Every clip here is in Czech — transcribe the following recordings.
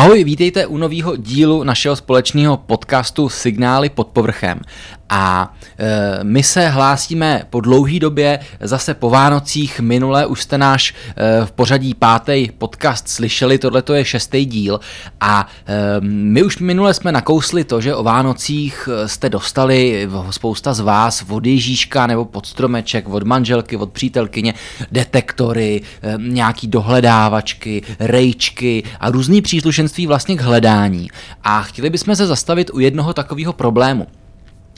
Ahoj, vítejte u nového dílu našeho společného podcastu Signály pod povrchem. A e, my se hlásíme po dlouhé době, zase po Vánocích. Minule už jste náš e, v pořadí pátý podcast slyšeli, tohle je šestý díl. A e, my už minule jsme nakousli to, že o Vánocích e, jste dostali spousta z vás od Ježíška nebo pod stromeček, od manželky, od přítelkyně, detektory, e, nějaký dohledávačky, rejčky a různý příslušenství vlastně k hledání. A chtěli bychom se zastavit u jednoho takového problému.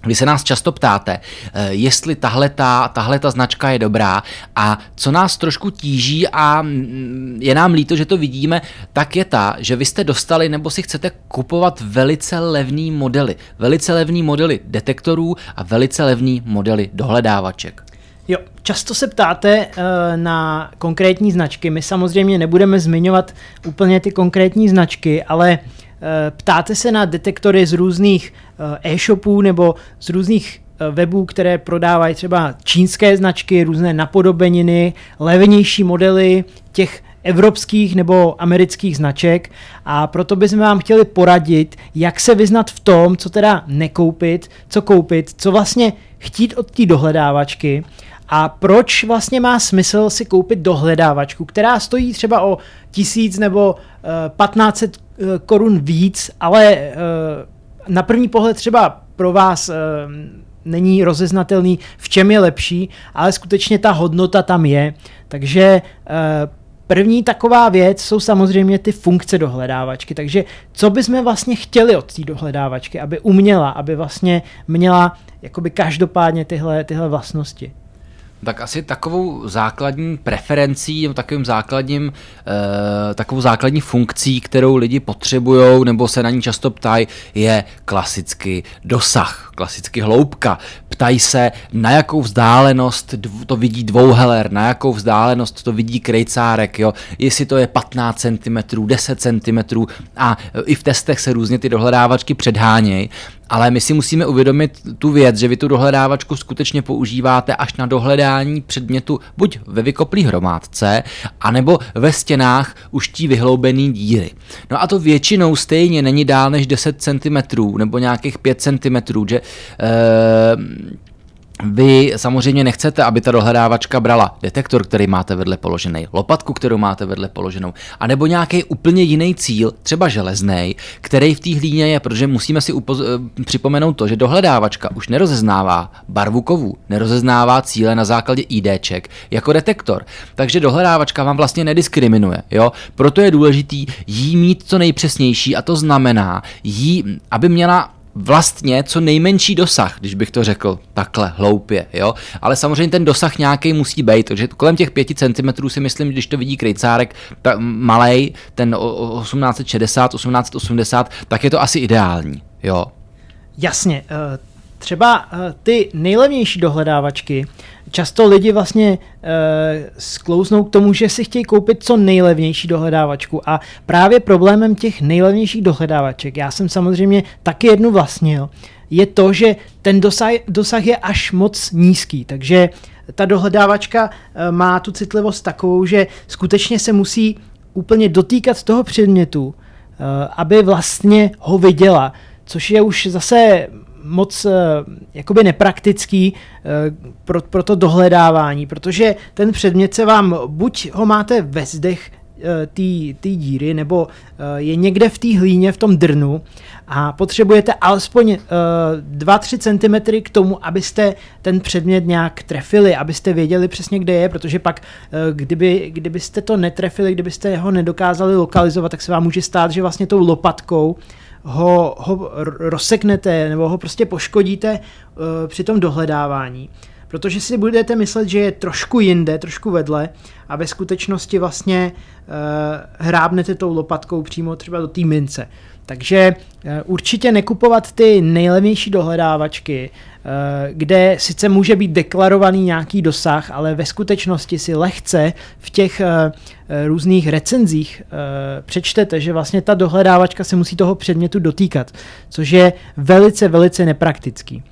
Vy se nás často ptáte, eh, jestli tahle ta, značka je dobrá a co nás trošku tíží a mm, je nám líto, že to vidíme, tak je ta, že vy jste dostali nebo si chcete kupovat velice levný modely. Velice levný modely detektorů a velice levný modely dohledávaček. Jo, často se ptáte uh, na konkrétní značky. My samozřejmě nebudeme zmiňovat úplně ty konkrétní značky, ale uh, ptáte se na detektory z různých uh, e-shopů nebo z různých webů, které prodávají třeba čínské značky, různé napodobeniny, levnější modely těch evropských nebo amerických značek. A proto bychom vám chtěli poradit, jak se vyznat v tom, co teda nekoupit, co koupit, co vlastně chtít od té dohledávačky a proč vlastně má smysl si koupit dohledávačku, která stojí třeba o tisíc nebo uh, 1500 uh, korun víc, ale uh, na první pohled třeba pro vás uh, není rozeznatelný, v čem je lepší, ale skutečně ta hodnota tam je. Takže První taková věc jsou samozřejmě ty funkce dohledávačky. Takže co bychom vlastně chtěli od té dohledávačky, aby uměla, aby vlastně měla jakoby každopádně tyhle, tyhle vlastnosti? Tak asi takovou základní preferencí, takovým základním, e, takovou základní funkcí, kterou lidi potřebují nebo se na ní často ptají, je klasicky dosah, klasicky hloubka. Ptají se, na jakou vzdálenost to vidí dvouheler, na jakou vzdálenost to vidí krejcárek, jo? jestli to je 15 cm, 10 cm a i v testech se různě ty dohledávačky předhánějí ale my si musíme uvědomit tu věc, že vy tu dohledávačku skutečně používáte až na dohledání předmětu buď ve vykoplý hromádce, anebo ve stěnách už tí vyhloubený díry. No a to většinou stejně není dál než 10 cm nebo nějakých 5 cm, že eh, vy samozřejmě nechcete, aby ta dohledávačka brala detektor, který máte vedle položený, lopatku, kterou máte vedle položenou, anebo nějaký úplně jiný cíl, třeba železný, který v té hlíně je, protože musíme si upoz- eh, připomenout to, že dohledávačka už nerozeznává barvu kovů, nerozeznává cíle na základě IDček jako detektor. Takže dohledávačka vám vlastně nediskriminuje. Jo? Proto je důležitý jí mít co nejpřesnější a to znamená jí, aby měla vlastně co nejmenší dosah, když bych to řekl takhle hloupě, jo. Ale samozřejmě ten dosah nějaký musí být, takže kolem těch 5 cm si myslím, když to vidí krejcárek ta, malej, ten 1860, 1880, tak je to asi ideální, jo. Jasně, eh, třeba eh, ty nejlevnější dohledávačky, často lidi vlastně e, sklouznou k tomu, že si chtějí koupit co nejlevnější dohledávačku. A právě problémem těch nejlevnějších dohledávaček, já jsem samozřejmě taky jednu vlastnil, je to, že ten dosah, dosah je až moc nízký, takže ta dohledávačka e, má tu citlivost takovou, že skutečně se musí úplně dotýkat toho předmětu, e, aby vlastně ho viděla, což je už zase moc uh, jakoby nepraktický uh, pro, pro to dohledávání, protože ten předmět se vám, buď ho máte ve zdech eh, té díry, nebo je někde v té hlíně, v tom drnu a potřebujete alespoň uh, 2-3 cm k tomu, abyste ten předmět nějak trefili, abyste věděli přesně, kde je, protože pak, kdyby, kdybyste to netrefili, kdybyste ho nedokázali lokalizovat, tak se vám může stát, že vlastně tou lopatkou ho, ho rozseknete nebo ho prostě poškodíte uh, při tom dohledávání. Protože si budete myslet, že je trošku jinde, trošku vedle a ve skutečnosti vlastně uh, hrábnete tou lopatkou přímo třeba do té mince. Takže eh, určitě nekupovat ty nejlevnější dohledávačky, kde sice může být deklarovaný nějaký dosah, ale ve skutečnosti si lehce v těch eh, různých recenzích přečtete, že vlastně ta dohledávačka se musí toho předmětu dotýkat, což je velice, velice nepraktický.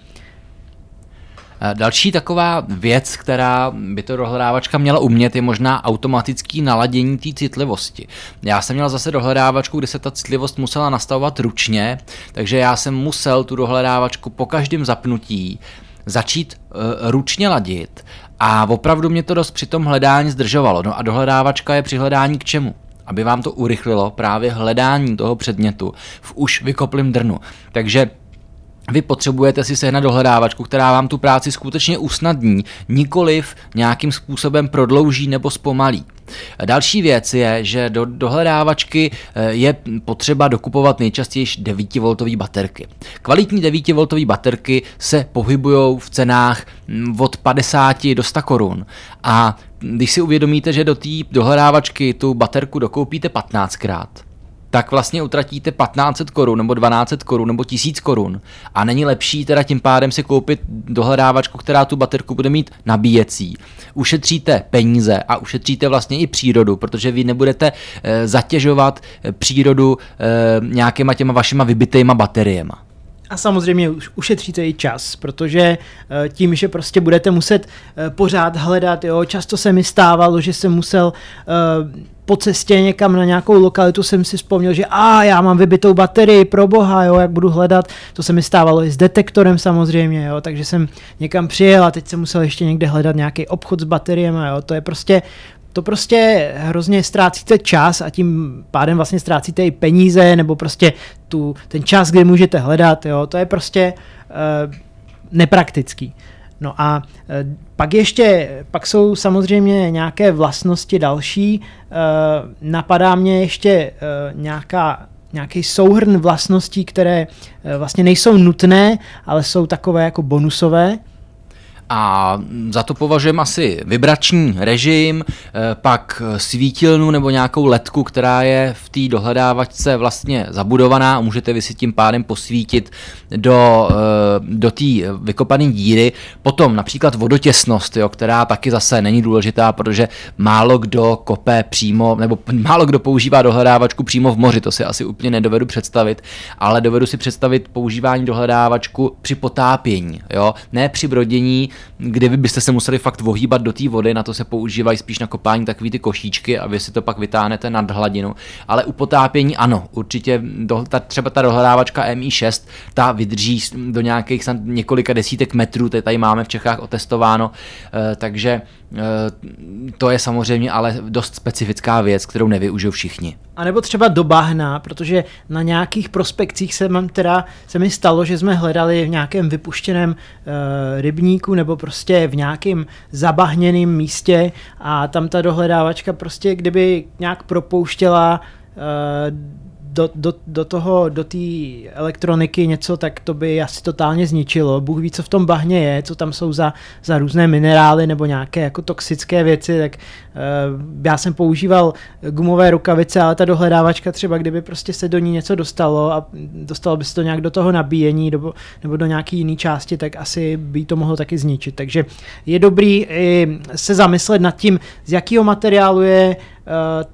Další taková věc, která by to dohledávačka měla umět, je možná automatický naladění té citlivosti. Já jsem měl zase dohledávačku, kde se ta citlivost musela nastavovat ručně, takže já jsem musel tu dohledávačku po každém zapnutí začít uh, ručně ladit a opravdu mě to dost při tom hledání zdržovalo. No a dohledávačka je při hledání k čemu? Aby vám to urychlilo právě hledání toho předmětu v už vykoplým drnu. Takže vy potřebujete si sehnat dohledávačku, která vám tu práci skutečně usnadní, nikoliv nějakým způsobem prodlouží nebo zpomalí. Další věc je, že do dohledávačky eh, je potřeba dokupovat nejčastěji 9V baterky. Kvalitní 9V baterky se pohybují v cenách mm, od 50 do 100 korun a když si uvědomíte, že do té dohledávačky tu baterku dokoupíte 15krát, tak vlastně utratíte 1500 korun nebo 1200 korun nebo 1000 korun a není lepší teda tím pádem si koupit dohledávačku, která tu baterku bude mít nabíjecí. Ušetříte peníze a ušetříte vlastně i přírodu, protože vy nebudete e, zatěžovat eh, přírodu e, nějakýma těma vašima vybitýma bateriema. A samozřejmě ušetříte i čas, protože tím, že prostě budete muset pořád hledat, jo, často se mi stávalo, že jsem musel po cestě někam na nějakou lokalitu jsem si vzpomněl, že a já mám vybitou baterii, pro boha, jo, jak budu hledat, to se mi stávalo i s detektorem samozřejmě, jo, takže jsem někam přijel a teď jsem musel ještě někde hledat nějaký obchod s bateriemi, jo, to je prostě to prostě hrozně ztrácíte čas a tím pádem vlastně ztrácíte i peníze nebo prostě tu, ten čas, kdy můžete hledat, jo, to je prostě uh, nepraktický. No a e, pak ještě, pak jsou samozřejmě nějaké vlastnosti další. E, napadá mě ještě e, nějaká nějaký souhrn vlastností, které vlastně nejsou nutné, ale jsou takové jako bonusové. A za to považujeme asi vibrační režim, eh, pak svítilnu nebo nějakou ledku, která je v té dohledávačce vlastně zabudovaná a můžete vy si tím pádem posvítit do, eh, do té vykopané díry. Potom například vodotěsnost, jo, která taky zase není důležitá, protože málo kdo kope přímo, nebo málo kdo používá dohledávačku přímo v moři, to si asi úplně nedovedu představit, ale dovedu si představit používání dohledávačku při potápění, jo, ne při brodění, kde vy byste se museli fakt vohýbat do té vody, na to se používají spíš na kopání takový ty košíčky a vy si to pak vytáhnete nad hladinu. Ale u potápění ano, určitě do, ta, třeba ta dohledávačka MI6, ta vydrží do nějakých několika desítek metrů, to tady máme v Čechách otestováno, eh, takže Eh, to je samozřejmě ale dost specifická věc, kterou nevyužijou všichni. A nebo třeba do bahna, protože na nějakých prospekcích se, mám teda, se mi stalo, že jsme hledali v nějakém vypuštěném uh, rybníku nebo prostě v nějakém zabahněném místě a tam ta dohledávačka prostě kdyby nějak propouštěla uh, do, do, do toho, do té elektroniky něco, tak to by asi totálně zničilo. Bůh ví, co v tom bahně je, co tam jsou za, za různé minerály nebo nějaké jako toxické věci, tak uh, já jsem používal gumové rukavice, ale ta dohledávačka třeba, kdyby prostě se do ní něco dostalo a dostalo by se to nějak do toho nabíjení nebo, nebo do nějaké jiné části, tak asi by to mohlo taky zničit. Takže je dobrý i se zamyslet nad tím, z jakého materiálu je Eh,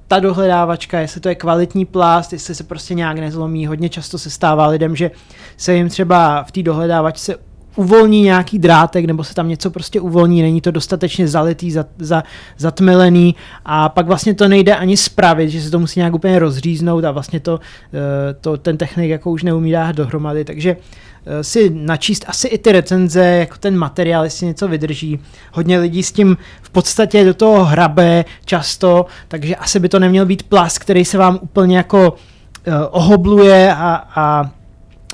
ta dohledávačka, jestli to je kvalitní plast, jestli se prostě nějak nezlomí. Hodně často se stává lidem, že se jim třeba v té dohledávačce uvolní nějaký drátek, nebo se tam něco prostě uvolní, není to dostatečně zalitý, za, za, zatmelený. A pak vlastně to nejde ani spravit, že se to musí nějak úplně rozříznout a vlastně to, eh, to ten technik jako už neumí dát dohromady, takže Eh, si načíst asi i ty recenze, jako ten materiál, jestli něco vydrží. Hodně lidí s tím v podstatě do toho hrabe často, takže asi by to neměl být plast, který se vám úplně jako uh, ohobluje a, a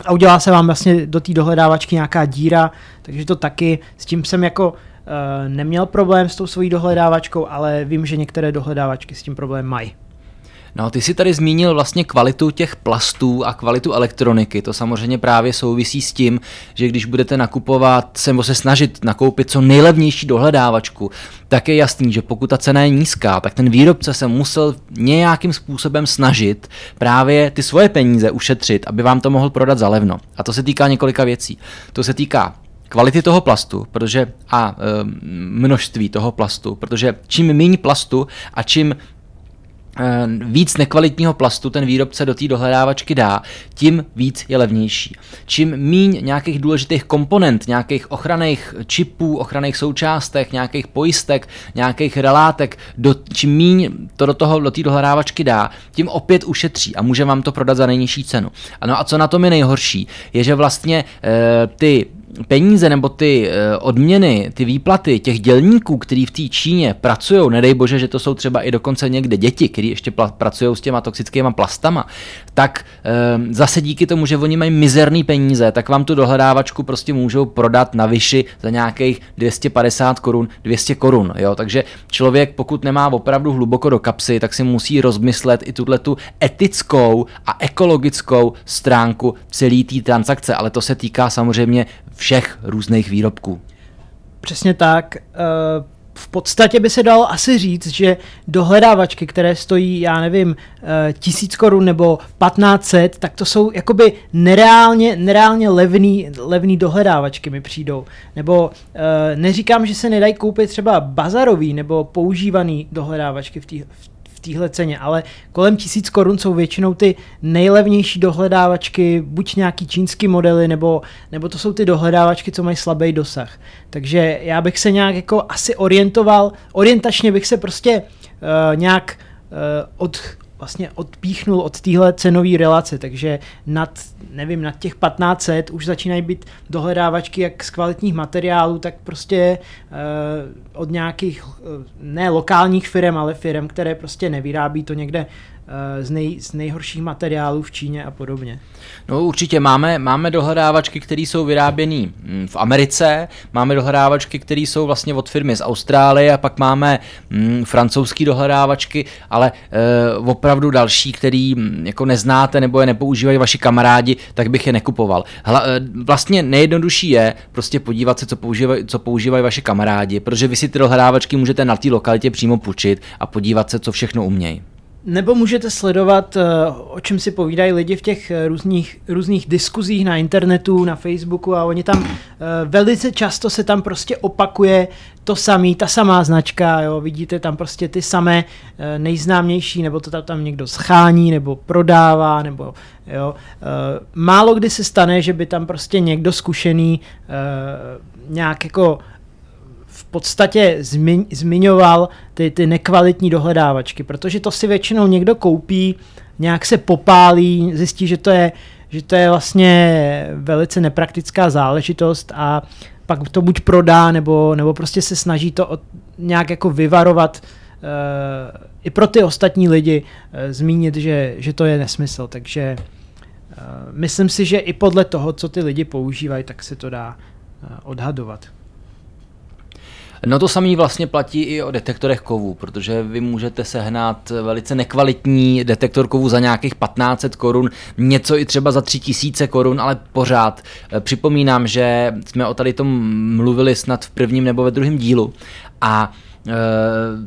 a udělá se vám vlastně do té dohledávačky nějaká díra, takže to taky, s tím jsem jako uh, neměl problém s tou svojí dohledávačkou, ale vím, že některé dohledávačky s tím problém mají. No, ty si tady zmínil vlastně kvalitu těch plastů a kvalitu elektroniky. To samozřejmě právě souvisí s tím, že když budete nakupovat, nebo se snažit nakoupit co nejlevnější dohledávačku, tak je jasný, že pokud ta cena je nízká, tak ten výrobce se musel nějakým způsobem snažit právě ty svoje peníze ušetřit, aby vám to mohl prodat za levno. A to se týká několika věcí. To se týká kvality toho plastu, protože a e, množství toho plastu, protože čím méně plastu a čím víc nekvalitního plastu ten výrobce do té dohledávačky dá, tím víc je levnější. Čím míň nějakých důležitých komponent, nějakých ochranných čipů, ochranných součástek, nějakých pojistek, nějakých relátek, do, čím míň to do toho do té dohledávačky dá, tím opět ušetří a může vám to prodat za nejnižší cenu. Ano a co na tom je nejhorší, je, že vlastně e, ty peníze nebo ty eh, odměny, ty výplaty těch dělníků, kteří v té Číně pracují, nedej bože, že to jsou třeba i dokonce někde děti, kteří ještě pracují s těma toxickými plastama, tak e, zase díky tomu, že oni mají mizerný peníze, tak vám tu dohledávačku prostě můžou prodat na vyši za nějakých 250 korun, 200 korun. Jo? Takže člověk, pokud nemá opravdu hluboko do kapsy, tak si musí rozmyslet i tuhle tu etickou a ekologickou stránku celé té transakce, ale to se týká samozřejmě všech různých výrobků. Přesně tak. Eh, v podstatě by se dalo asi říct, že dohledávačky, které stojí, já nevím, eh, tisíc korun nebo 1500, tak to jsou jakoby nereálně, nereálně levný, levný dohledávačky mi přijdou. Nebo eh, neříkám, že se nedají koupit třeba bazarový nebo používaný dohledávačky v, tý, v téhle ceně, ale kolem tisíc korun jsou většinou ty nejlevnější dohledávačky, buď nějaký čínský modely, nebo, nebo to jsou ty dohledávačky, co mají slabý dosah. Takže já bych se nějak jako asi orientoval, orientačně bych se prostě uh, nějak uh, od, vlastně odpíchnul od téhle cenové relace, takže nad, nevím, nad těch 1500 už začínají být dohledávačky jak z kvalitních materiálů, tak prostě uh, od nějakých, uh, ne lokálních firm, ale firm, které prostě nevyrábí to někde z, nej, z nejhorších materiálů v Číně a podobně. No určitě máme, máme dohledávačky, které jsou vyráběné hm, v Americe, máme dohledávačky, které jsou vlastně od firmy z Austrálie a pak máme hm, francouzské dohledávačky, ale e, opravdu další, který hm, jako neznáte nebo je nepoužívají vaši kamarádi, tak bych je nekupoval. Hla, e, vlastně nejjednodušší je prostě podívat se, co používají, co používají vaši kamarádi, protože vy si ty dohledávačky můžete na té lokalitě přímo půjčit a podívat se, co všechno umějí. Nebo můžete sledovat, eh, o čem si povídají lidi v těch eh, různých, různých diskuzích na internetu, na Facebooku a oni tam eh, velice často se tam prostě opakuje to samý, ta samá značka, jo, vidíte tam prostě ty samé nejznámější, nebo to tam někdo schání, nebo prodává, nebo jo. Málo kdy se stane, že by tam prostě někdo zkušený nějak jako podstatě zmi, zmiňoval ty, ty nekvalitní dohledávačky, protože to si většinou někdo koupí, nějak se popálí, zjistí, že to je, že to je vlastně velice nepraktická záležitost a pak to buď prodá, nebo, nebo prostě se snaží to od, nějak jako vyvarovat uh, i pro ty ostatní lidi uh, zmínit, že, že to je nesmysl. Takže uh, myslím si, že i podle toho, co ty lidi používají, tak se to dá uh, odhadovat. No to samý vlastně platí i o detektorech kovů, protože vy můžete sehnat velice nekvalitní detektor kovů za nějakých 1500 korun, něco i třeba za 3000 korun, ale pořád. Eh, připomínám, že jsme o tady tom mluvili snad v prvním nebo ve druhém dílu a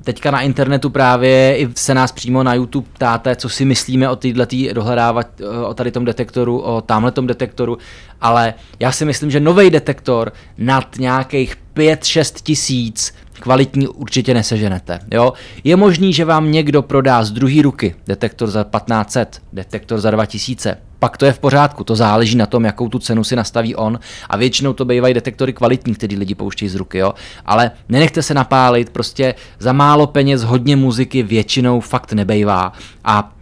teďka na internetu právě i se nás přímo na YouTube ptáte, co si myslíme o této dohledávat, eh, o tady tom detektoru, o tamhletom detektoru, ale já si myslím, že nový detektor nad nějakých 5-6 tisíc kvalitní určitě neseženete. Jo? Je možný, že vám někdo prodá z druhé ruky detektor za 1500, detektor za 2000, pak to je v pořádku, to záleží na tom, jakou tu cenu si nastaví on a většinou to bývají detektory kvalitní, který lidi pouštějí z ruky, jo? ale nenechte se napálit, prostě za málo peněz hodně muziky většinou fakt nebejvá a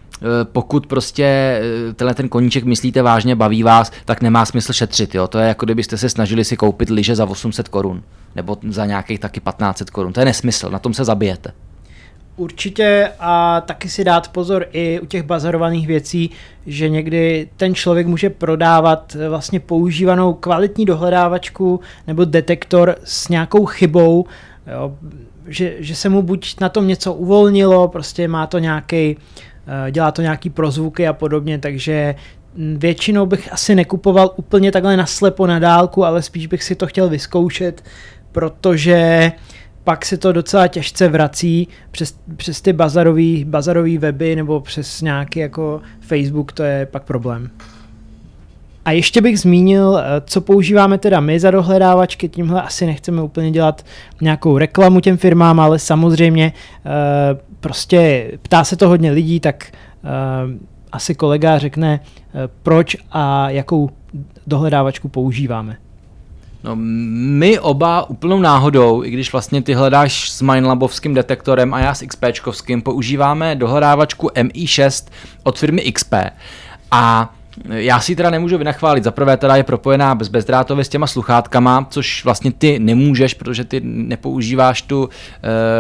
pokud prostě eh, tenhle ten koníček myslíte vážně, baví vás, tak nemá smysl šetřit. Jo? To je jako kdybyste se snažili si koupit lyže za 800 korun nebo za nějakých taky 1500 korun. To je nesmysl, na tom se zabijete. Určitě a taky si dát pozor i u těch bazarovaných věcí, že někdy ten člověk může prodávat eh, vlastně používanou kvalitní dohledávačku nebo detektor s nějakou chybou, jo, že, že se mu buď na tom něco uvolnilo, prostě má to nějaký Eh, dělá to nějaký prozvuky a podobně, takže mm, většinou bych asi nekupoval úplně takhle naslepo na dálku, ale spíš bych si to chtěl vyzkoušet, protože pak se to docela těžce vrací přes, přes ty bazarový, bazarový weby nebo přes nějaký jako Facebook, to je pak problém. A ještě bych zmínil, eh, co používáme teda my za dohledávačky, tímhle asi nechceme úplně dělat nějakou reklamu těm firmám, ale samozřejmě prostě ptá se to hodně lidí, tak asi kolega řekne, proč a jakou dohledávačku používáme. No, my oba úplnou náhodou, i když vlastně ty hledáš s Mindlabovským detektorem a já s XPčkovským, používáme dohledávačku MI6 od firmy XP. A já si teda nemůžu vynachválit. Za prvé teda je propojená bez bezdrátově s těma sluchátkama, což vlastně ty nemůžeš, protože ty nepoužíváš tu,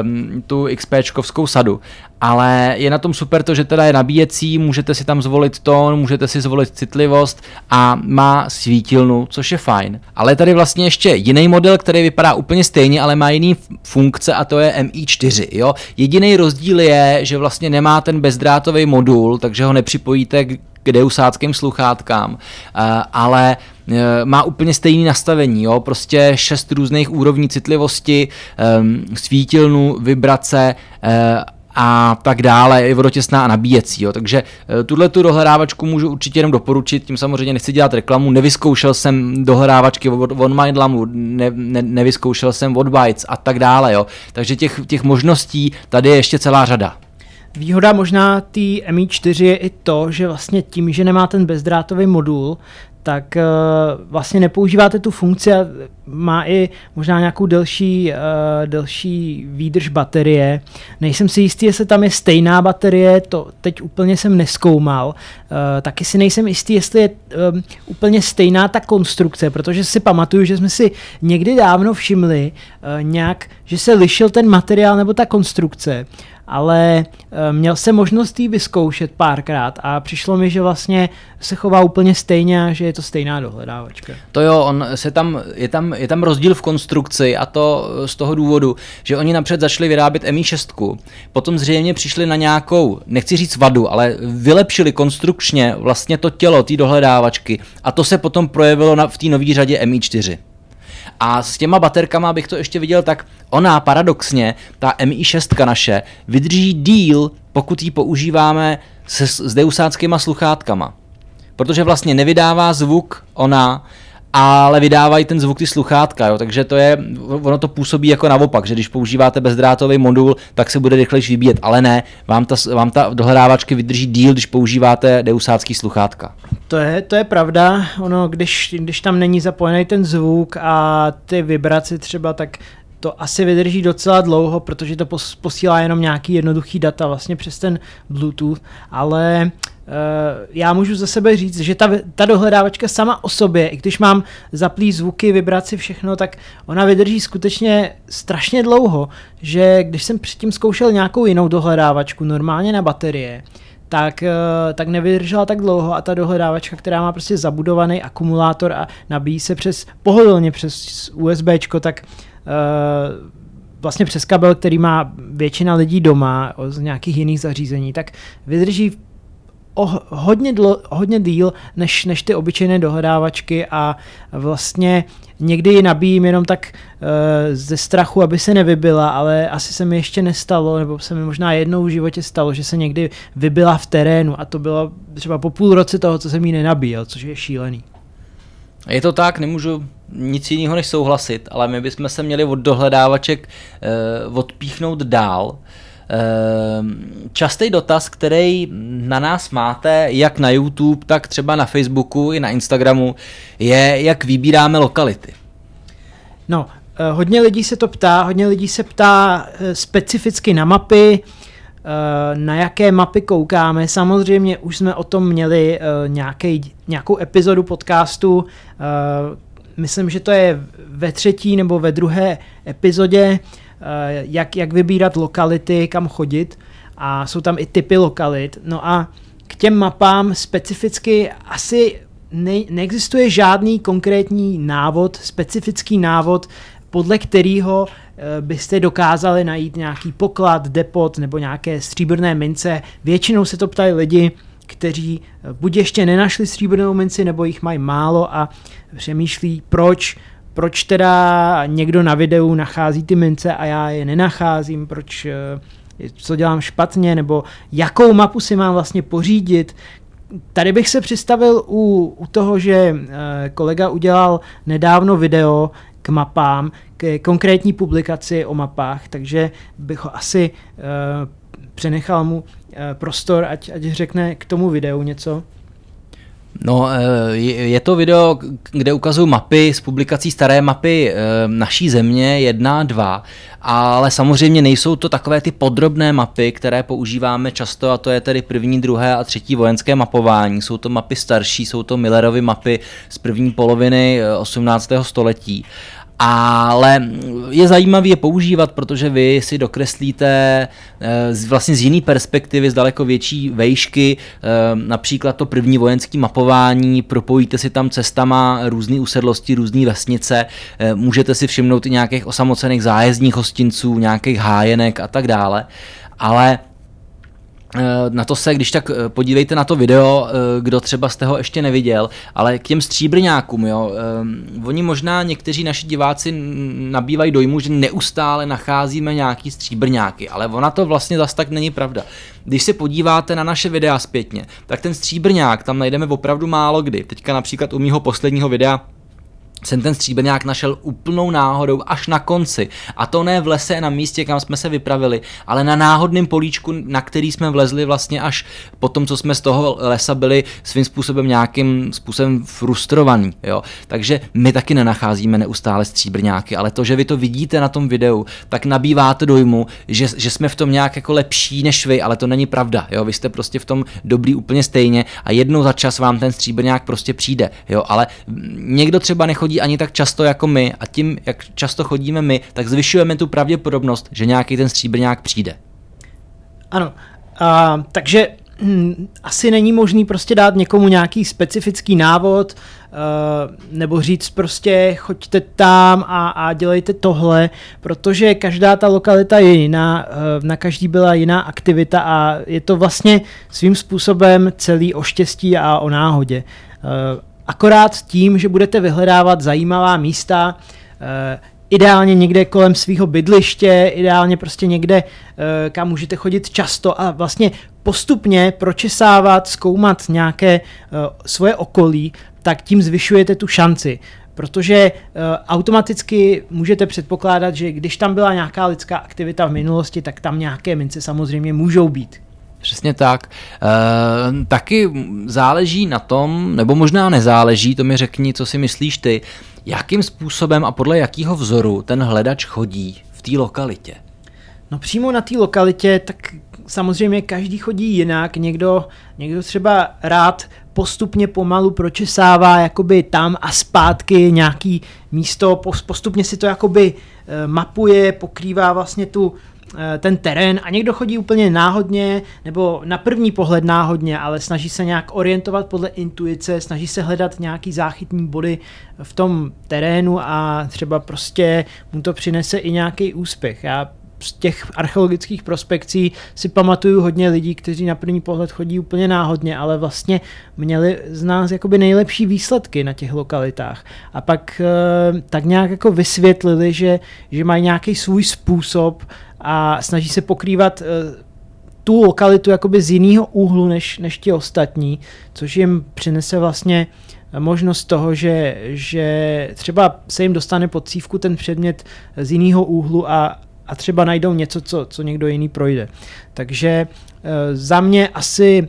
um, tu XPčkovskou sadu. Ale je na tom super to, že teda je nabíjecí, můžete si tam zvolit tón, můžete si zvolit citlivost a má svítilnu, což je fajn. Ale tady vlastně ještě jiný model, který vypadá úplně stejně, ale má jiný funkce a to je MI4. Jo? Jediný rozdíl je, že vlastně nemá ten bezdrátový modul, takže ho nepřipojíte deusáckým sluchátkám, eh, ale eh, má úplně stejné nastavení, jo? prostě šest různých úrovní citlivosti, ehm, svítilnu, vibrace eh, a tak dále, je vodotěsná a nabíjecí. Jo. Takže tuhle tu dohledávačku můžu určitě jenom doporučit, tím samozřejmě nechci dělat reklamu, nevyzkoušel jsem dohledávačky od Mindlamu, ne, ne, nevyzkoušel jsem od Bytes a tak dále. Jo. Takže těch, těch možností tady je ještě celá řada. Výhoda možná té Mi4 je i to, že vlastně tím, že nemá ten bezdrátový modul, tak uh, vlastně nepoužíváte tu funkci a má i možná nějakou delší, uh, delší výdrž baterie. Nejsem si jistý, jestli tam je stejná baterie, to teď úplně jsem neskoumal. Uh, taky si nejsem jistý, jestli je um, úplně stejná ta konstrukce, protože si pamatuju, že jsme si někdy dávno všimli nějak, že se lišil ten materiál nebo ta konstrukce ale eh, měl jsem možnost ji vyzkoušet párkrát a přišlo mi, že vlastně se chová úplně stejně že je to stejná dohledávačka. To jo, on se tam, je, tam, je tam rozdíl v konstrukci a to z toho důvodu, že oni napřed začali vyrábět Mi6, potom zřejmě přišli na nějakou, nechci říct vadu, ale vylepšili konstrukčně vlastně to tělo té dohledávačky a to se potom projevilo na, v té nové řadě Mi4. A s těma baterkama bych to ještě viděl tak, ona paradoxně, ta MI6 naše, vydrží díl, pokud ji používáme se, s deusáckýma sluchátkama. Protože vlastně nevydává zvuk ona, ale vydávají ten zvuk ty sluchátka, jo, takže to je, ono to působí jako naopak, že když používáte bezdrátový modul, tak se bude rychlejší vybíjet, ale ne, vám ta, vám ta dohledávačky vydrží díl, když používáte deusácký sluchátka. To je, to je pravda, ono, když, když tam není zapojený ten zvuk a ty vibrace třeba, tak to asi vydrží docela dlouho, protože to posílá jenom nějaký jednoduchý data vlastně přes ten Bluetooth, ale já můžu za sebe říct, že ta, ta dohledávačka sama o sobě, i když mám zaplý zvuky, vibraci, všechno, tak ona vydrží skutečně strašně dlouho, že když jsem předtím zkoušel nějakou jinou dohledávačku, normálně na baterie, tak, uh, tak nevydržela tak dlouho a ta dohledávačka, která má prostě zabudovaný akumulátor a nabíjí se přes pohodlně přes USB, tak uh, vlastně přes kabel, který má většina lidí doma z nějakých jiných zařízení, tak vydrží o hodně, dlo, hodně díl než, než ty obyčejné dohledávačky a vlastně někdy ji nabíjím jenom tak e, ze strachu, aby se nevybila, ale asi se mi ještě nestalo, nebo se mi možná jednou v životě stalo, že se někdy vybila v terénu a to bylo třeba po půl roce toho, co jsem ji nenabíjel, což je šílený. Je to tak, nemůžu nic jiného než souhlasit, ale my bychom se měli od dohledávaček e, odpíchnout dál. Ehm, častý dotaz, který na nás máte, jak na YouTube, tak třeba na Facebooku i na Instagramu, je, jak vybíráme lokality. No, eh, hodně lidí se to ptá, hodně lidí se ptá eh, specificky na mapy, eh, na jaké mapy koukáme. Samozřejmě už jsme o tom měli nějaký, nějakou epizodu podcastu, myslím, že to je ve třetí nebo ve druhé epizodě, jak, jak vybírat lokality, kam chodit a jsou tam i typy lokalit. No a k těm mapám specificky asi ne, neexistuje žádný konkrétní návod, specifický návod, podle kterého eh, byste dokázali najít nějaký poklad, depot nebo nějaké stříbrné mince. Většinou se to ptají lidi, kteří eh, buď ještě nenašli stříbrnou minci, nebo jich mají málo a přemýšlí, proč proč teda někdo na videu nachází ty mince a já je nenacházím, proč eh, co dělám špatně, nebo jakou mapu si mám vlastně pořídit. Tady bych se přistavil u, u toho, že eh, kolega udělal nedávno video k mapám, k konkrétní publikaci o mapách, takže bych ho asi eh, přenechal mu prostor, ať, ať řekne k tomu videu něco. No, je to video, kde ukazují mapy z publikací staré mapy naší země, jedna, dva, ale samozřejmě nejsou to takové ty podrobné mapy, které používáme často, a to je tedy první, druhé a třetí vojenské mapování. Jsou to mapy starší, jsou to Millerovy mapy z první poloviny 18. století ale je zajímavé je používat, protože vy si dokreslíte eh, vlastně z jiné perspektivy, z daleko větší vejšky, eh, například to první vojenské mapování, propojíte si tam cestama různé usedlosti, různé vesnice, eh, můžete si všimnout i nějakých osamocených zájezdních hostinců, nějakých hájenek a tak dále, ale na to se, když tak eh, podívejte na to video, eh, kdo třeba z toho ještě neviděl, ale k těm stříbrňákům, jo, oni možná někteří naši diváci nabývají dojmu, že neustále nacházíme nějaký stříbrňáky, ale ona to vlastně zas tak není pravda. Když se podíváte na naše videa zpětně, tak ten stříbrňák tam najdeme opravdu málo kdy. Teďka například u mýho posledního videa jsem ten stříbrňák našel úplnou náhodou až na konci. A to ne v lese na místě, kam jsme se vypravili, ale na náhodném políčku, na který jsme vlezli vlastně až po tom, co jsme z toho lesa byli svým způsobem nějakým způsobem frustrovaný. Jo? Takže my taky nenacházíme neustále stříbrňáky, ale to, že vy to vidíte na tom videu, tak nabýváte dojmu, že, že jsme v tom nějak jako lepší než vy, ale to není pravda. Jo? Vy jste prostě v tom dobrý úplně stejně a jednou za čas vám ten stříbrňák prostě přijde. Jo? Ale někdo třeba nechodí nechodí ani tak často jako my a tím, jak často chodíme my, tak zvyšujeme tu pravděpodobnost, že nějaký ten stříbrňák přijde. Ano, a, takže hm, asi není možný prostě dát někomu nějaký specifický návod, uh, nebo říct prostě choďte tam a, a dělejte tohle, protože každá ta lokalita je jiná, uh, na každý byla jiná aktivita a je to vlastně svým způsobem celý o štěstí a o náhodě. Uh, Akorát tím, že budete vyhledávat zajímavá místa, eh, ideálně někde kolem svého bydliště, ideálně prostě někde, eh, kam můžete chodit často a vlastně postupně pročesávat, zkoumat nějaké eh, svoje okolí, tak tím zvyšujete tu šanci. Protože uh, automaticky můžete předpokládat, že když tam byla nějaká lidská aktivita v minulosti, tak tam nějaké mince samozřejmě můžou být. Přesně tak. E, taky záleží na tom, nebo možná nezáleží, to mi řekni, co si myslíš ty, jakým způsobem a podle jakého vzoru ten hledač chodí v té lokalitě. No přímo na té lokalitě, tak samozřejmě každý chodí jinak, někdo, někdo třeba rád postupně pomalu pročesává jakoby tam a zpátky nějaký místo, postupně si to jakoby eh, mapuje, pokrývá vlastně tu ten terén a někdo chodí úplně náhodně nebo na první pohled náhodně, ale snaží se nějak orientovat podle intuice, snaží se hledat nějaký záchytní body v tom terénu a třeba prostě mu to přinese i nějaký úspěch. Já z těch archeologických prospekcí si pamatuju hodně lidí, kteří na první pohled chodí úplně náhodně, ale vlastně měli z nás jakoby nejlepší výsledky na těch lokalitách. A pak eh, tak nějak jako vysvětlili, že, že mají nějaký svůj způsob a snaží se pokrývat uh, tu lokalitu jakoby z jiného úhlu než, než ti ostatní, což jim přinese vlastně možnost toho, že, že třeba se jim dostane pod cívku ten předmět z jiného úhlu a, a třeba najdou něco, co, co někdo jiný projde. Takže uh, za mě asi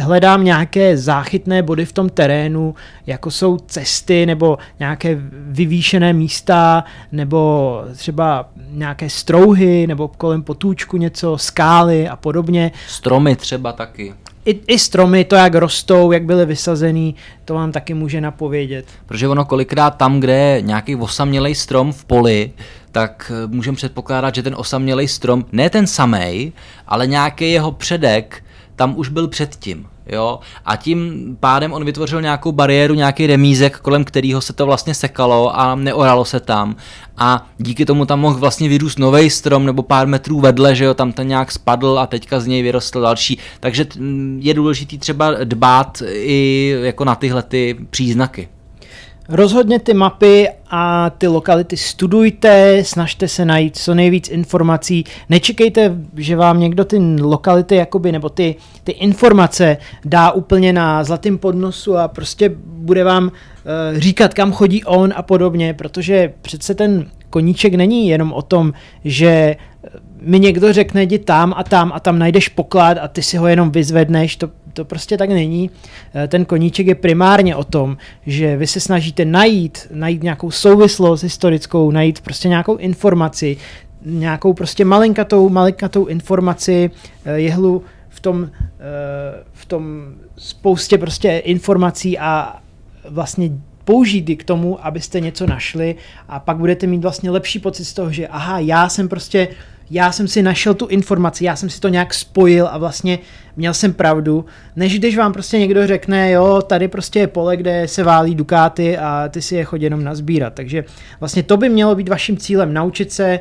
hledám nějaké záchytné body v tom terénu, jako jsou cesty nebo nějaké vyvýšené místa, nebo třeba nějaké strouhy, nebo kolem potůčku něco, skály a podobně. Stromy třeba taky. I, I stromy, to jak rostou, jak byly vysazený, to vám taky může napovědět. Protože ono kolikrát tam, kde je nějaký osamělej strom v poli, tak eh, můžeme předpokládat, že ten osamělej strom, ne ten samej, ale nějaký jeho předek tam už byl předtím. Jo? A tím pádem on vytvořil nějakou bariéru, nějaký remízek, kolem kterého se to vlastně sekalo a neoralo se tam. A díky tomu tam mohl vlastně vyrůst nový strom nebo pár metrů vedle, že jo, tam ten nějak spadl a teďka z něj vyrostl další. Takže je důležité třeba dbát i jako na tyhle ty příznaky. Rozhodně ty mapy a ty lokality studujte, snažte se najít co nejvíc informací. Nečekejte, že vám někdo ty lokality jakoby, nebo ty, ty informace dá úplně na zlatým podnosu a prostě bude vám uh, říkat, kam chodí on a podobně, protože přece ten koníček není jenom o tom, že mi někdo řekne, jdi tam a tam a tam najdeš poklad a ty si ho jenom vyzvedneš, to, to prostě tak není. Eh, ten koníček je primárně o tom, že vy se snažíte najít, najít nějakou souvislost historickou, najít prostě nějakou informaci, nějakou prostě malinkatou, malinkatou informaci, eh, jehlu v tom, eh, v tom spoustě prostě informací a vlastně použít k tomu, abyste něco našli a pak budete mít vlastně lepší pocit z toho, že aha, já jsem prostě já jsem si našel tu informaci, já jsem si to nějak spojil a vlastně měl jsem pravdu, než když vám prostě někdo řekne, jo, tady prostě je pole, kde se válí dukáty a ty si je chodí jenom nazbírat. Takže vlastně to by mělo být vaším cílem, naučit se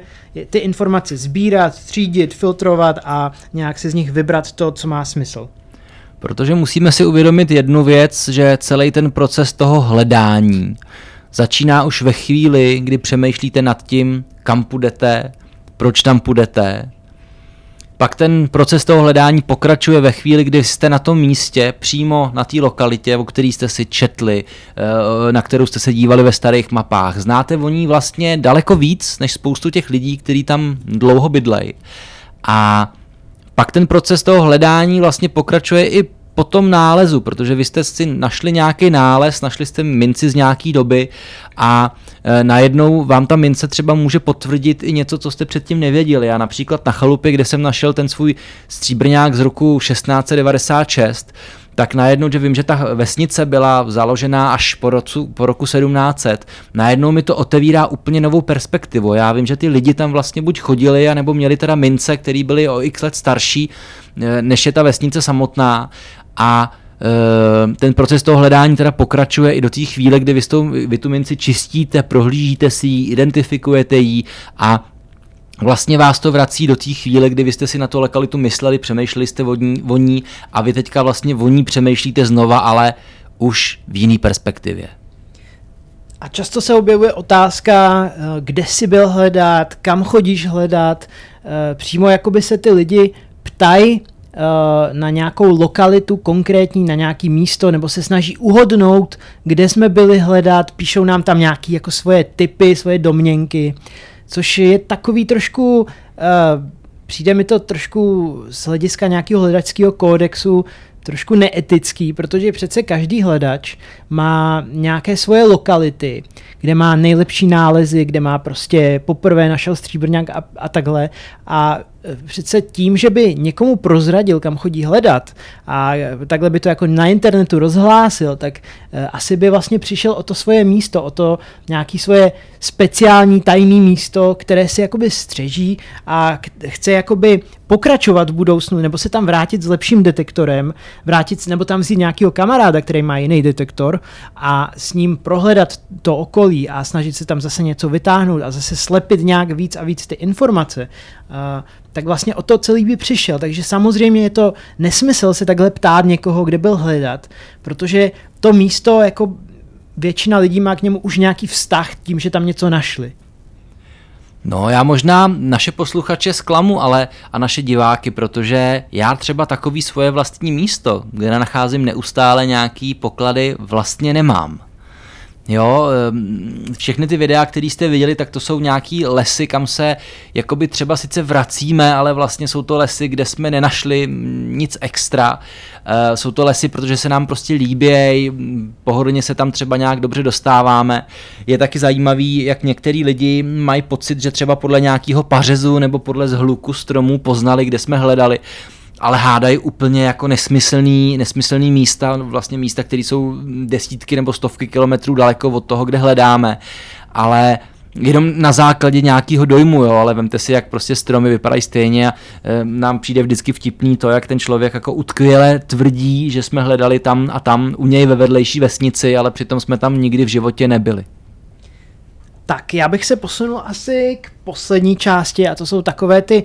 ty informace sbírat, třídit, filtrovat a nějak si z nich vybrat to, co má smysl. Protože musíme si uvědomit jednu věc, že celý ten proces toho hledání začíná už ve chvíli, kdy přemýšlíte nad tím, kam půjdete, proč tam půjdete. Pak ten proces toho hledání pokračuje ve chvíli, kdy jste na tom místě, přímo na té lokalitě, o který jste si četli, eh, na kterou jste se dívali ve starých mapách. Znáte o ní vlastně daleko víc, než spoustu těch lidí, kteří tam dlouho bydlejí. A pak ten proces toho hledání vlastně pokračuje i po tom nálezu, protože vy jste si našli nějaký nález, našli jste minci z nějaký doby a e, najednou vám ta mince třeba může potvrdit i něco, co jste předtím nevěděli. Já například na chalupě, kde jsem našel ten svůj stříbrňák z roku 1696, tak najednou, že vím, že ta vesnice byla založená až po, rocu, po roku 1700, najednou mi to otevírá úplně novou perspektivu. Já vím, že ty lidi tam vlastně buď chodili, anebo měli teda mince, které byly o x let starší, e, než je ta vesnice samotná a e, ten proces toho hledání teda pokračuje i do té chvíle, kdy vy, tou, vy tu minci čistíte, prohlížíte si ji, identifikujete ji a vlastně vás to vrací do té chvíle, kdy vy jste si na tu lokalitu mysleli, přemýšleli jste o ní, o ní a vy teďka vlastně o ní přemýšlíte znova, ale už v jiný perspektivě. A často se objevuje otázka, e, kde si byl hledat, kam chodíš hledat. E, přímo jakoby se ty lidi ptají, Eh, na nějakou lokalitu konkrétní, na nějaký místo, nebo se snaží uhodnout, kde jsme byli hledat, píšou nám tam nějaké jako svoje typy, svoje domněnky, což je takový trošku, uh, přijde mi to trošku z hlediska nějakého hledačského kódexu trošku neetický, protože přece každý hledač má nějaké svoje lokality, kde má nejlepší nálezy, kde má prostě poprvé našel stříbrňák a, a takhle. A přece tím, že by někomu prozradil, kam chodí hledat a takhle by to jako na internetu rozhlásil, tak eh, asi by vlastně přišel o to svoje místo, o to nějaký svoje speciální tajné místo, které si jakoby střeží a chce jakoby pokračovat v budoucnu, nebo se tam vrátit s lepším detektorem, vrátit, nebo tam vzít nějakého kamaráda, který má jiný detektor a s ním prohledat to okolí a snažit se tam zase něco vytáhnout a zase slepit nějak víc a víc ty informace, uh, tak vlastně o to celý by přišel. Takže samozřejmě je to nesmysl se takhle ptát někoho, kde byl hledat, protože to místo jako většina lidí má k němu už nějaký vztah tím, že tam něco našli. No, já možná naše posluchače zklamu, ale a naše diváky, protože já třeba takový svoje vlastní místo, kde nacházím neustále nějaký poklady, vlastně nemám. Jo, všechny ty videa, které jste viděli, tak to jsou nějaký lesy, kam se jakoby třeba sice vracíme, ale vlastně jsou to lesy, kde jsme nenašli nic extra. Eh, jsou to lesy, protože se nám prostě líbějí, pohodlně se tam třeba nějak dobře dostáváme. Je taky zajímavý, jak některý lidi mají pocit, že třeba podle nějakého pařezu nebo podle zhluku stromů poznali, kde jsme hledali ale hádají úplně jako nesmyslný, nesmyslný místa, vlastně místa, které jsou desítky nebo stovky kilometrů daleko od toho, kde hledáme, ale jenom na základě nějakého dojmu, jo, ale vemte si, jak prostě stromy vypadají stejně a e, nám přijde vždycky vtipný to, jak ten člověk jako utkvěle tvrdí, že jsme hledali tam a tam u něj ve vedlejší vesnici, ale přitom jsme tam nikdy v životě nebyli. Tak já bych se posunul asi k poslední části a to jsou takové ty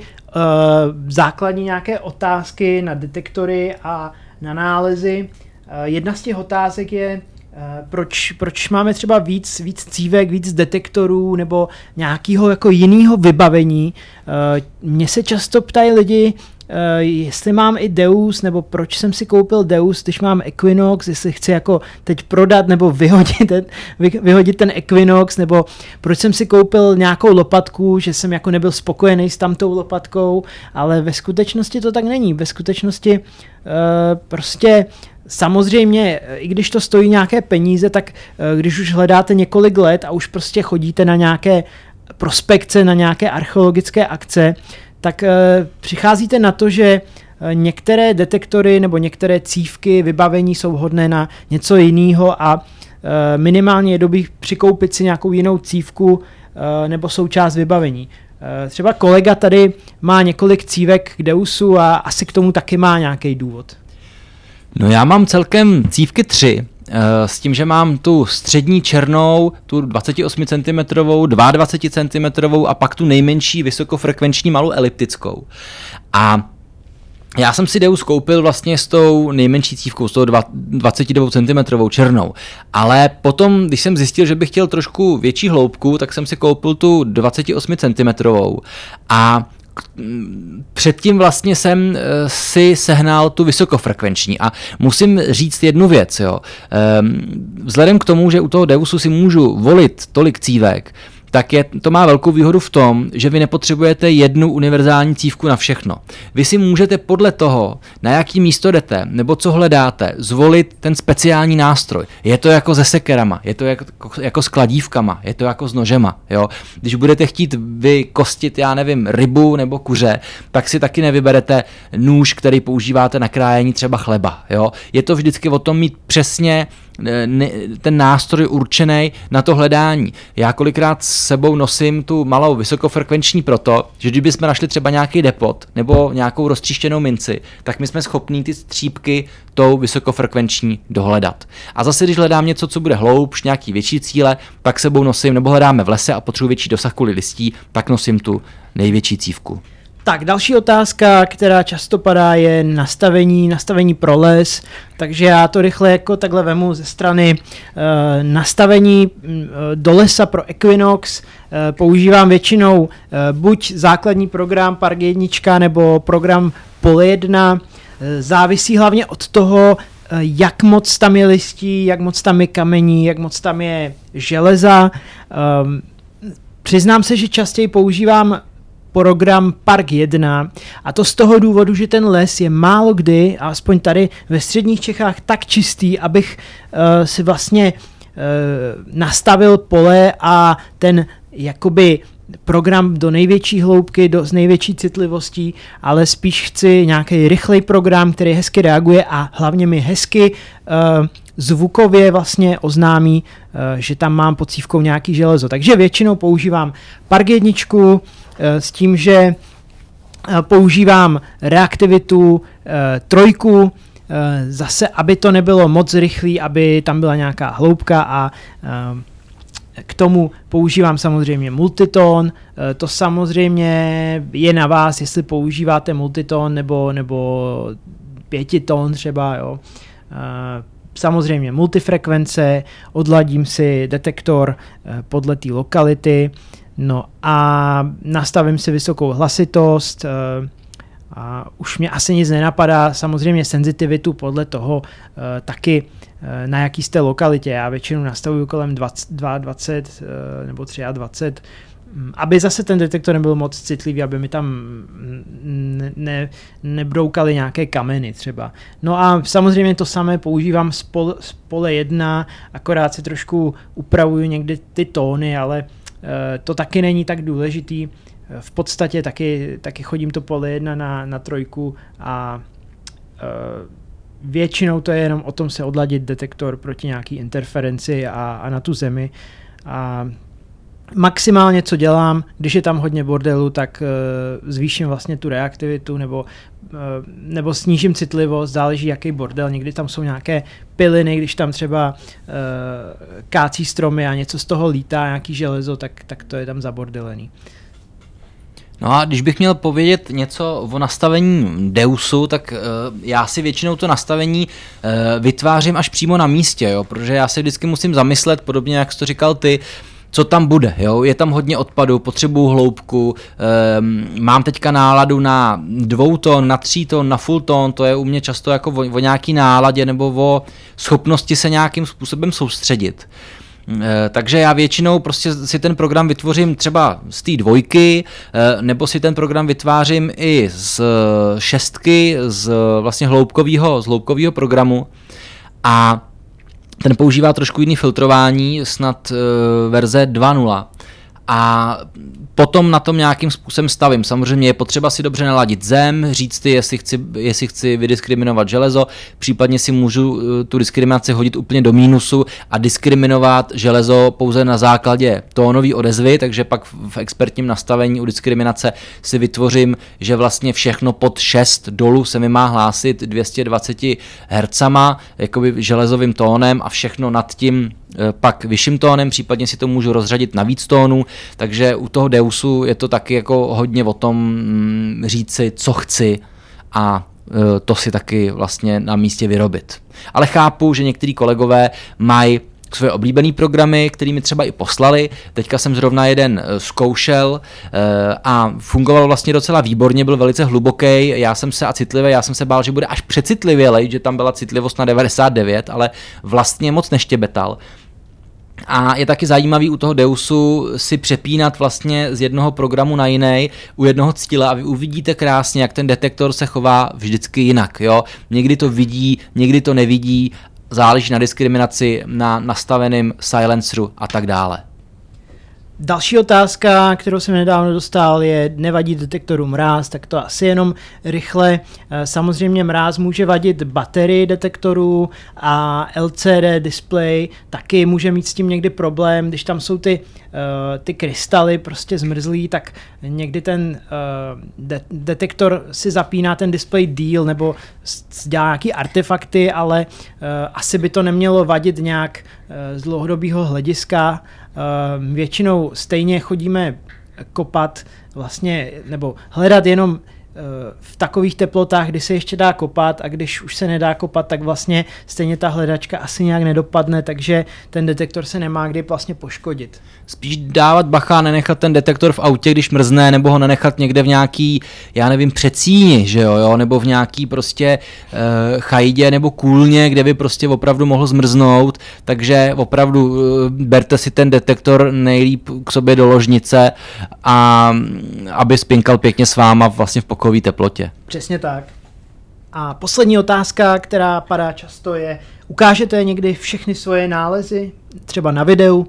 základní nějaké otázky na detektory a na nálezy. Uh, jedna z těch otázek je, uh, proč, proč máme třeba víc, víc cívek, víc detektorů nebo nějakého jako jiného vybavení. Uh, mně se často ptají lidi, jestli mám i Deus, nebo proč jsem si koupil Deus, když mám Equinox, jestli chci jako teď prodat nebo vyhodit ten, vy, vyhodit ten Equinox, nebo proč jsem si koupil nějakou lopatku, že jsem jako nebyl spokojený s tamtou lopatkou, ale ve skutečnosti to tak není. Ve skutečnosti uh, prostě Samozřejmě, i když to stojí nějaké peníze, tak když už hledáte několik let a už prostě chodíte na nějaké prospekce, na nějaké archeologické akce, tak přicházíte na to, že některé detektory nebo některé cívky, vybavení jsou vhodné na něco jiného a minimálně je dobrý přikoupit si nějakou jinou cívku nebo součást vybavení. Třeba kolega tady má několik cívek k Deusu a asi k tomu taky má nějaký důvod. No já mám celkem cívky tři, eh, s tím, že mám tu střední černou, tu 28 cm, 22 cm a pak tu nejmenší vysokofrekvenční malou eliptickou. A já jsem si Deus koupil vlastně s tou nejmenší cívkou, s tou 22 cm černou, ale potom, když jsem zjistil, že bych chtěl trošku větší hloubku, tak jsem si koupil tu 28 cm a předtím vlastně jsem eh, si sehnal tu vysokofrekvenční a musím říct jednu věc, jo. Ehm, vzhledem k tomu, že u toho Deusu si můžu volit tolik cívek, tak je, to má velkou výhodu v tom, že vy nepotřebujete jednu univerzální cívku na všechno. Vy si můžete podle toho, na jaký místo jdete, nebo co hledáte, zvolit ten speciální nástroj. Je to jako se sekerama, je to jako, jako s kladívkama, je to jako s nožema. Jo? Když budete chtít vykostit, já nevím, rybu nebo kuře, tak si taky nevyberete nůž, který používáte na krájení třeba chleba. Jo? Je to vždycky o tom mít přesně ten nástroj určený na to hledání. Já kolikrát s sebou nosím tu malou vysokofrekvenční proto, že když bychom našli třeba nějaký depot nebo nějakou roztříštěnou minci, tak my jsme schopní ty střípky tou vysokofrekvenční dohledat. A zase, když hledám něco, co bude hloubš, nějaký větší cíle, tak sebou nosím, nebo hledáme v lese a potřebuji větší dosah kvůli listí, tak nosím tu největší cívku. Tak, další otázka, která často padá, je nastavení, nastavení pro les. Takže já to rychle jako takhle vemu ze strany e, nastavení e, do lesa pro Equinox. E, používám většinou e, buď základní program Park 1 nebo program Pole 1. E, závisí hlavně od toho, jak moc tam je listí, jak moc tam je kamení, jak moc tam je železa. E, Přiznám se, že častěji používám program Park 1 a to z toho důvodu, že ten les je málo kdy, aspoň tady ve středních Čechách, tak čistý, abych uh, si vlastně uh, nastavil pole a ten jakoby program do největší hloubky, do, s největší citlivostí, ale spíš chci nějaký rychlej program, který hezky reaguje a hlavně mi hezky uh, zvukově vlastně oznámí, uh, že tam mám pod cívkou nějaký železo. Takže většinou používám Park jedničku, s tím, že eh, používám reaktivitu eh, trojku, zase, aby to nebylo moc rychlý, aby tam byla nějaká hloubka a k tomu používám samozřejmě multiton, to samozřejmě je na vás, jestli používáte multiton nebo, nebo pětiton třeba, jo. Samozřejmě multifrekvence, odladím si detektor podle té lokality, No a nastavím si vysokou hlasitost, eh, a už mě asi nic nenapadá, samozřejmě senzitivitu podle toho eh, taky eh, na jaký jste lokalitě. Já většinou nastavuju kolem 22 20 nebo 23, mm, aby zase ten detektor nebyl moc citlivý, aby mi tam ne, ne, nebroukaly nějaké kameny třeba. No a samozřejmě to samé používám z, pol, z pole 1, akorát si trošku upravuju někdy ty tóny, ale to taky není tak důležitý. Eh, v podstatě taky, taky chodím to pole jedna na, na trojku a eh, většinou to je jenom o tom se odladit detektor proti nějaký interferenci a, a na tu zemi. A maximálně, co dělám, když je tam hodně bordelu, tak uh, zvýším vlastně tu reaktivitu nebo, uh, nebo snížím citlivost, záleží jaký bordel. Někdy tam jsou nějaké piliny, když tam třeba uh, kácí stromy a něco z toho lítá, nějaký železo, tak, tak to je tam zabordelený. No a když bych měl povědět něco o nastavení Deusu, tak uh, já si většinou to nastavení uh, vytvářím až přímo na místě, jo, protože já se vždycky musím zamyslet, podobně jak jsi to říkal ty, co tam bude. Jo? Je tam hodně odpadu, potřebuju hloubku, um, mám teďka náladu na dvou ton, na tří ton, na full ton, to je u mě často jako o, o nějaký náladě nebo o schopnosti se nějakým způsobem soustředit. E, takže já většinou prostě si ten program vytvořím třeba z té dvojky, e, nebo si ten program vytvářím i z šestky, z vlastně hloubkového, z hloubkového programu. A ten používá trošku jiný filtrování, snad uh, verze 2.0 a potom na tom nějakým způsobem stavím. Samozřejmě je potřeba si dobře naladit zem, říct si, jestli chci, jestli chci vydiskriminovat železo, případně si můžu eh, tu diskriminaci hodit úplně do mínusu a diskriminovat železo pouze na základě tónové odezvy, takže pak v expertním nastavení u diskriminace si vytvořím, že vlastně všechno pod 6 dolů se mi má hlásit 220 Hz, jakoby železovým tónem a všechno nad tím pak vyšším tónem, případně si to můžu rozřadit na víc tónů, takže u toho Deusu je to taky jako hodně o tom mm, říci, co chci a eh, to si taky vlastně na místě vyrobit. Ale chápu, že některý kolegové mají svoje oblíbené programy, kterými třeba i poslali. Teďka jsem zrovna jeden eh, zkoušel a fungoval vlastně docela výborně, byl velice hluboký. Já jsem se a citlivý, já jsem se bál, že bude až přecitlivělej, že tam byla citlivost na 99, ale vlastně moc neštěbetal. A je taky zajímavý u toho Deusu si přepínat vlastně z jednoho programu na jiný u jednoho cíle a vy uvidíte krásně, jak ten detektor se chová vždycky jinak. Jo? Někdy to vidí, někdy to nevidí, záleží na diskriminaci, na nastaveném silenceru a tak dále. Další otázka, kterou jsem nedávno dostal, je nevadí detektoru mráz, tak to asi jenom rychle. Eh, samozřejmě mráz může vadit baterii detektorů a LCD display taky může mít s tím někdy problém, když tam jsou ty, uh, ty krystaly prostě zmrzlý, tak někdy ten de- detektor si zapíná ten display díl nebo dělá nějaký artefakty, ale asi by to nemělo vadit nějak z dlouhodobého hlediska. Ehm, většinou stejně chodíme kopat vlastně, nebo hledat jenom v takových teplotách, kdy se ještě dá kopat a když už se nedá kopat, tak vlastně stejně ta hledačka asi nějak nedopadne, takže ten detektor se nemá kdy vlastně poškodit. Spíš dávat bacha, nenechat ten detektor v autě, když mrzne, nebo ho nenechat někde v nějaký, já nevím, přecíni, že jo, jo nebo v nějaký prostě uh, chajdě nebo kůlně, kde by prostě opravdu mohl zmrznout, takže opravdu uh, berte si ten detektor nejlíp k sobě do ložnice a aby spinkal pěkně s váma vlastně v pokoji celkové teplotě. Přesně tak. A poslední otázka, která padá často, je: ukážete někdy všechny svoje nálezy, třeba na videu?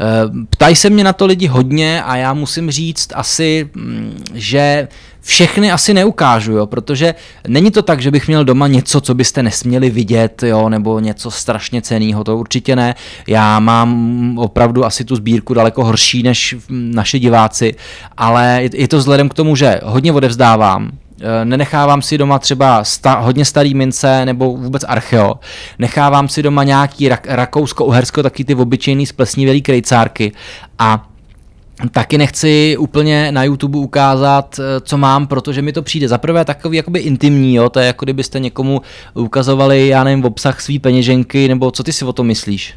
Eh, ptají se mě na to lidi hodně a já musím říct asi, mm, že všechny asi neukážu, jo, protože není to tak, že bych měl doma něco, co byste nesměli vidět, jo, nebo něco strašně ceného, to určitě ne. Já mám opravdu asi tu sbírku daleko horší než naši diváci, ale je to vzhledem k tomu, že hodně odevzdávám, Eh, nenechávám si doma třeba sta, hodně starý mince nebo vůbec archeo, nechávám si doma nějaký rak, rakousko-uhersko, taky ty obyčejný splesnivělý krejcárky. A Taky nechci úplně na YouTube ukázat, eh, co mám, protože mi to přijde za prvé takový jakoby intimní, jo? to je jako kdybyste někomu ukazovali, já nevím, obsah své peněženky, nebo co ty si o tom myslíš?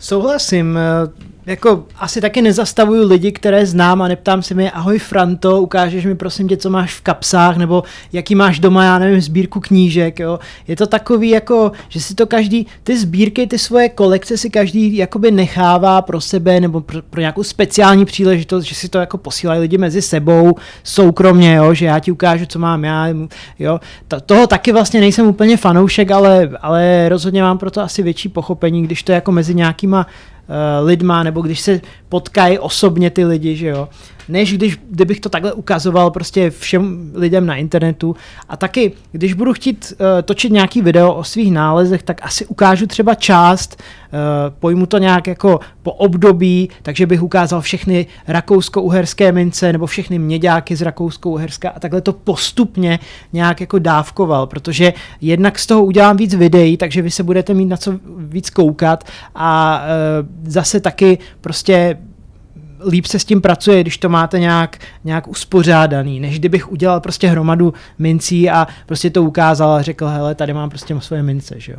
Souhlasím, eh, jako asi taky nezastavuju lidi, které znám a neptám se mi, ahoj Franto, ukážeš mi prosím tě, co máš v kapsách, nebo jaký máš doma, já nevím, sbírku knížek, jo. Je to takový jako, že si to každý, ty sbírky, ty svoje kolekce si každý jakoby nechává pro sebe, nebo pro, pro nějakou speciální příležitost, že si to jako posílají lidi mezi sebou, soukromně, jo, že já ti ukážu, co mám já, jo. To, toho taky vlastně nejsem úplně fanoušek, ale, ale rozhodně mám pro to asi větší pochopení, když to je jako mezi nějakýma lidma, nebo když se potkají osobně ty lidi, že jo než když, kdybych to takhle ukazoval prostě všem lidem na internetu. A taky, když budu chtít uh, točit nějaký video o svých nálezech, tak asi ukážu třeba část, uh, pojmu to nějak jako po období, takže bych ukázal všechny rakousko-uherské mince nebo všechny měďáky z Rakousko-Uherska a takhle to postupně nějak jako dávkoval, protože jednak z toho udělám víc videí, takže vy se budete mít na co víc koukat a uh, zase taky prostě líp se s tím pracuje, když to máte nějak, nějak uspořádaný, než kdybych udělal prostě hromadu mincí a prostě to ukázal a řekl, hele, tady mám prostě svoje mince, že jo.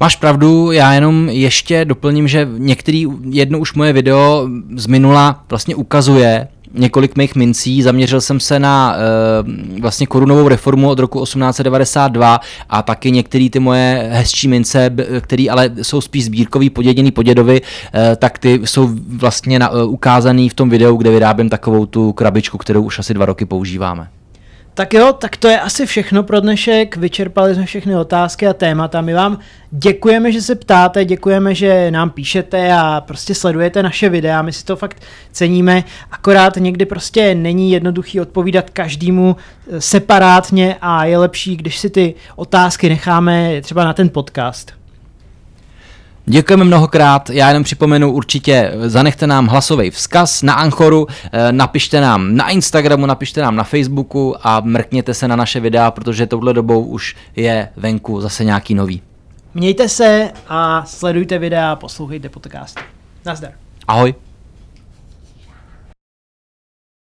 Máš pravdu, já jenom ještě doplním, že některý, jedno už moje video z minula vlastně ukazuje, několik mých mincí, zaměřil jsem se na uh, vlastně korunovou reformu od roku 1892 a taky některé ty moje hezčí mince, které ale jsou spíš sbírkový, poděděný podědovi, uh, tak ty jsou vlastně na, uh, ukázaný v tom videu, kde vyrábím takovou tu krabičku, kterou už asi dva roky používáme. Tak jo, tak to je asi všechno pro dnešek. Vyčerpali jsme všechny otázky a témata. My vám děkujeme, že se ptáte, děkujeme, že nám píšete a prostě sledujete naše videa. My si to fakt ceníme. Akorát někdy prostě není jednoduchý odpovídat každému eh, separátně a je lepší, když si ty otázky necháme třeba na ten podcast. Děkujeme mnohokrát, já jenom připomenu určitě, zanechte nám hlasový vzkaz na Anchoru, eh, napište nám na Instagramu, napište nám na Facebooku a mrkněte se na naše videa, protože touhle dobou už je venku zase nějaký nový. Mějte se a sledujte videa a poslouchejte podcast. Nazdar. Ahoj.